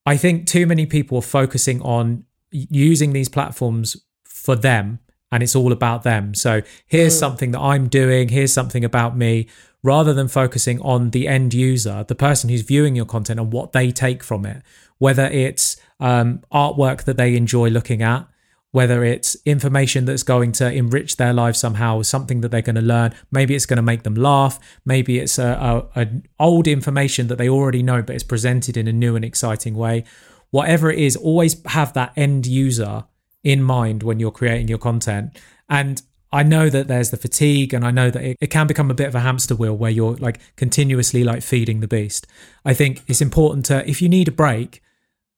i think too many people are focusing on using these platforms for them and it's all about them. So here's mm. something that i'm doing here's something about me rather than focusing on the end user, the person who's viewing your content and what they take from it, whether it's um, artwork that they enjoy looking at, whether it's information that's going to enrich their life somehow, something that they're going to learn. Maybe it's going to make them laugh. Maybe it's a, a, a old information that they already know, but it's presented in a new and exciting way. Whatever it is, always have that end user in mind when you're creating your content. And I know that there's the fatigue and I know that it, it, can become a bit of a hamster wheel where you're like continuously like feeding the beast. I think it's important to, if you need a break,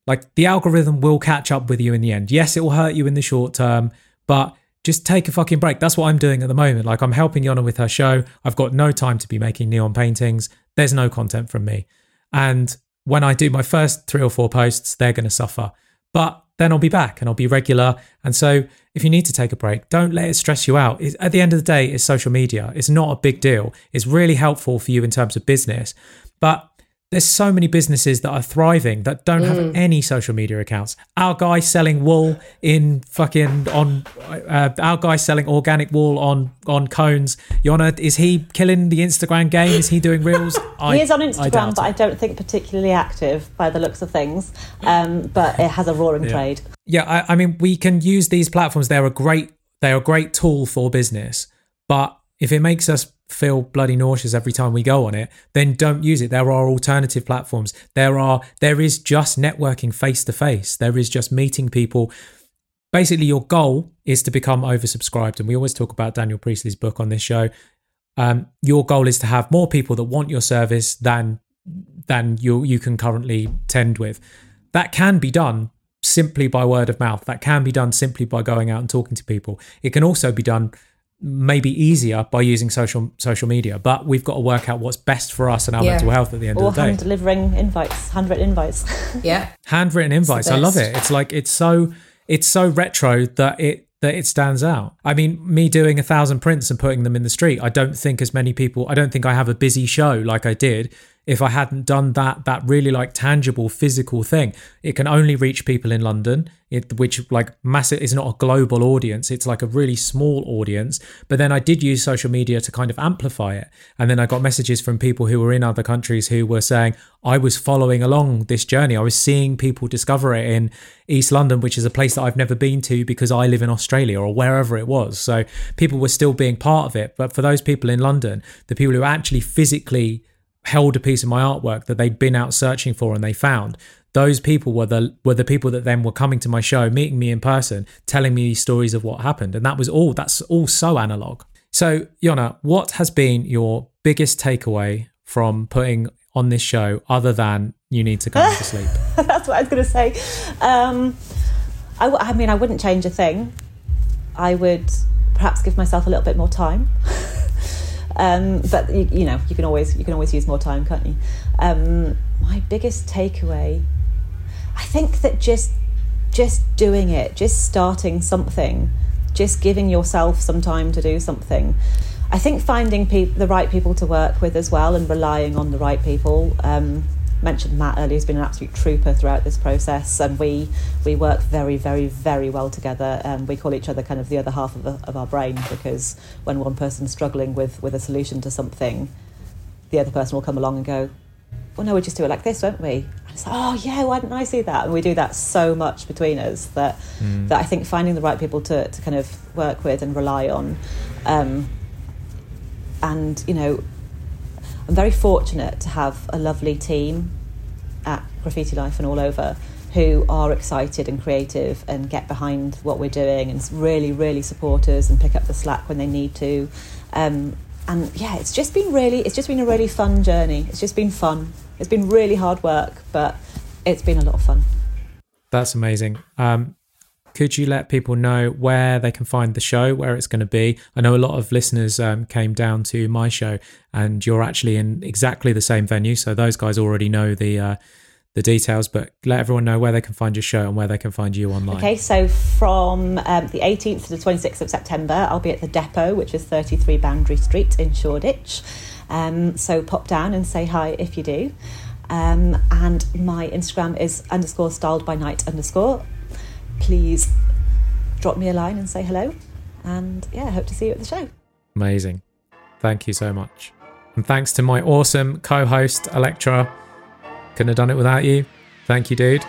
like the algorithm will catch up with you in the end. Yes, it will hurt you in the short term, but just take a fucking break. That's what I'm doing at the moment. Like I'm helping Yona with her show. I've got no time to be making neon paintings. There's no content from me. And when I do my first three or four posts, they're going to suffer. But then I'll be back and I'll be regular. And so if you need to take a break, don't let it stress you out. It's, at the end of the day, it's social media. It's not a big deal. It's really helpful for you in terms of business. But there's so many businesses that are thriving that don't have mm. any social media accounts. Our guy selling wool in fucking on uh, our guy selling organic wool on on cones. Yona, is he killing the Instagram game? Is he doing reels? I, he is on Instagram, I but I don't think particularly active by the looks of things. Um, but it has a roaring yeah. trade. Yeah, I, I mean, we can use these platforms. They're a great they're a great tool for business, but if it makes us feel bloody nauseous every time we go on it, then don't use it. There are alternative platforms. There are there is just networking face to face. There is just meeting people. Basically, your goal is to become oversubscribed, and we always talk about Daniel Priestley's book on this show. Um, your goal is to have more people that want your service than than you you can currently tend with. That can be done simply by word of mouth. That can be done simply by going out and talking to people. It can also be done maybe easier by using social social media but we've got to work out what's best for us and our yeah. mental health at the end or of the day. hand delivering invites handwritten invites. Yeah. Handwritten invites i love it. It's like it's so it's so retro that it that it stands out. I mean me doing a thousand prints and putting them in the street i don't think as many people i don't think i have a busy show like i did if I hadn't done that that really like tangible physical thing. It can only reach people in London, it, which like massive is not a global audience. It's like a really small audience. But then I did use social media to kind of amplify it. And then I got messages from people who were in other countries who were saying I was following along this journey. I was seeing people discover it in East London, which is a place that I've never been to because I live in Australia or wherever it was. So people were still being part of it. But for those people in London, the people who actually physically held a piece of my artwork that they'd been out searching for and they found. Those people were the were the people that then were coming to my show meeting me in person telling me stories of what happened. And that was all that's all so analog. So Yona what has been your biggest takeaway from putting on this show other than you need to go to sleep? That's what I was going to say. Um, I, I mean I wouldn't change a thing. I would perhaps give myself a little bit more time Um, but you, you, know, you can always you can always use more time, can't you? Um, my biggest takeaway, I think that just just doing it, just starting something, just giving yourself some time to do something. I think finding pe- the right people to work with as well and relying on the right people. Um, mentioned Matt earlier, who's been an absolute trooper throughout this process, and we we work very, very, very well together. And um, we call each other kind of the other half of, the, of our brain because when one person's struggling with with a solution to something, the other person will come along and go, "Well, no, we just do it like this, don't we?" And it's like, "Oh yeah, why didn't I see that?" And we do that so much between us that mm. that I think finding the right people to to kind of work with and rely on. Um, and you know I'm very fortunate to have a lovely team at Graffiti Life and all over who are excited and creative and get behind what we're doing and really, really support us and pick up the slack when they need to. Um, and yeah, it's just been really, it's just been a really fun journey. It's just been fun. It's been really hard work, but it's been a lot of fun. That's amazing. Um, could you let people know where they can find the show, where it's going to be? I know a lot of listeners um, came down to my show, and you're actually in exactly the same venue, so those guys already know the. Uh, the details, but let everyone know where they can find your show and where they can find you online. Okay, so from um, the 18th to the 26th of September, I'll be at the depot, which is 33 Boundary Street in Shoreditch. Um, so pop down and say hi if you do. Um, and my Instagram is underscore styled by night underscore please drop me a line and say hello. And yeah, hope to see you at the show. Amazing. Thank you so much. And thanks to my awesome co host, Electra. Couldn't have done it without you. Thank you, dude.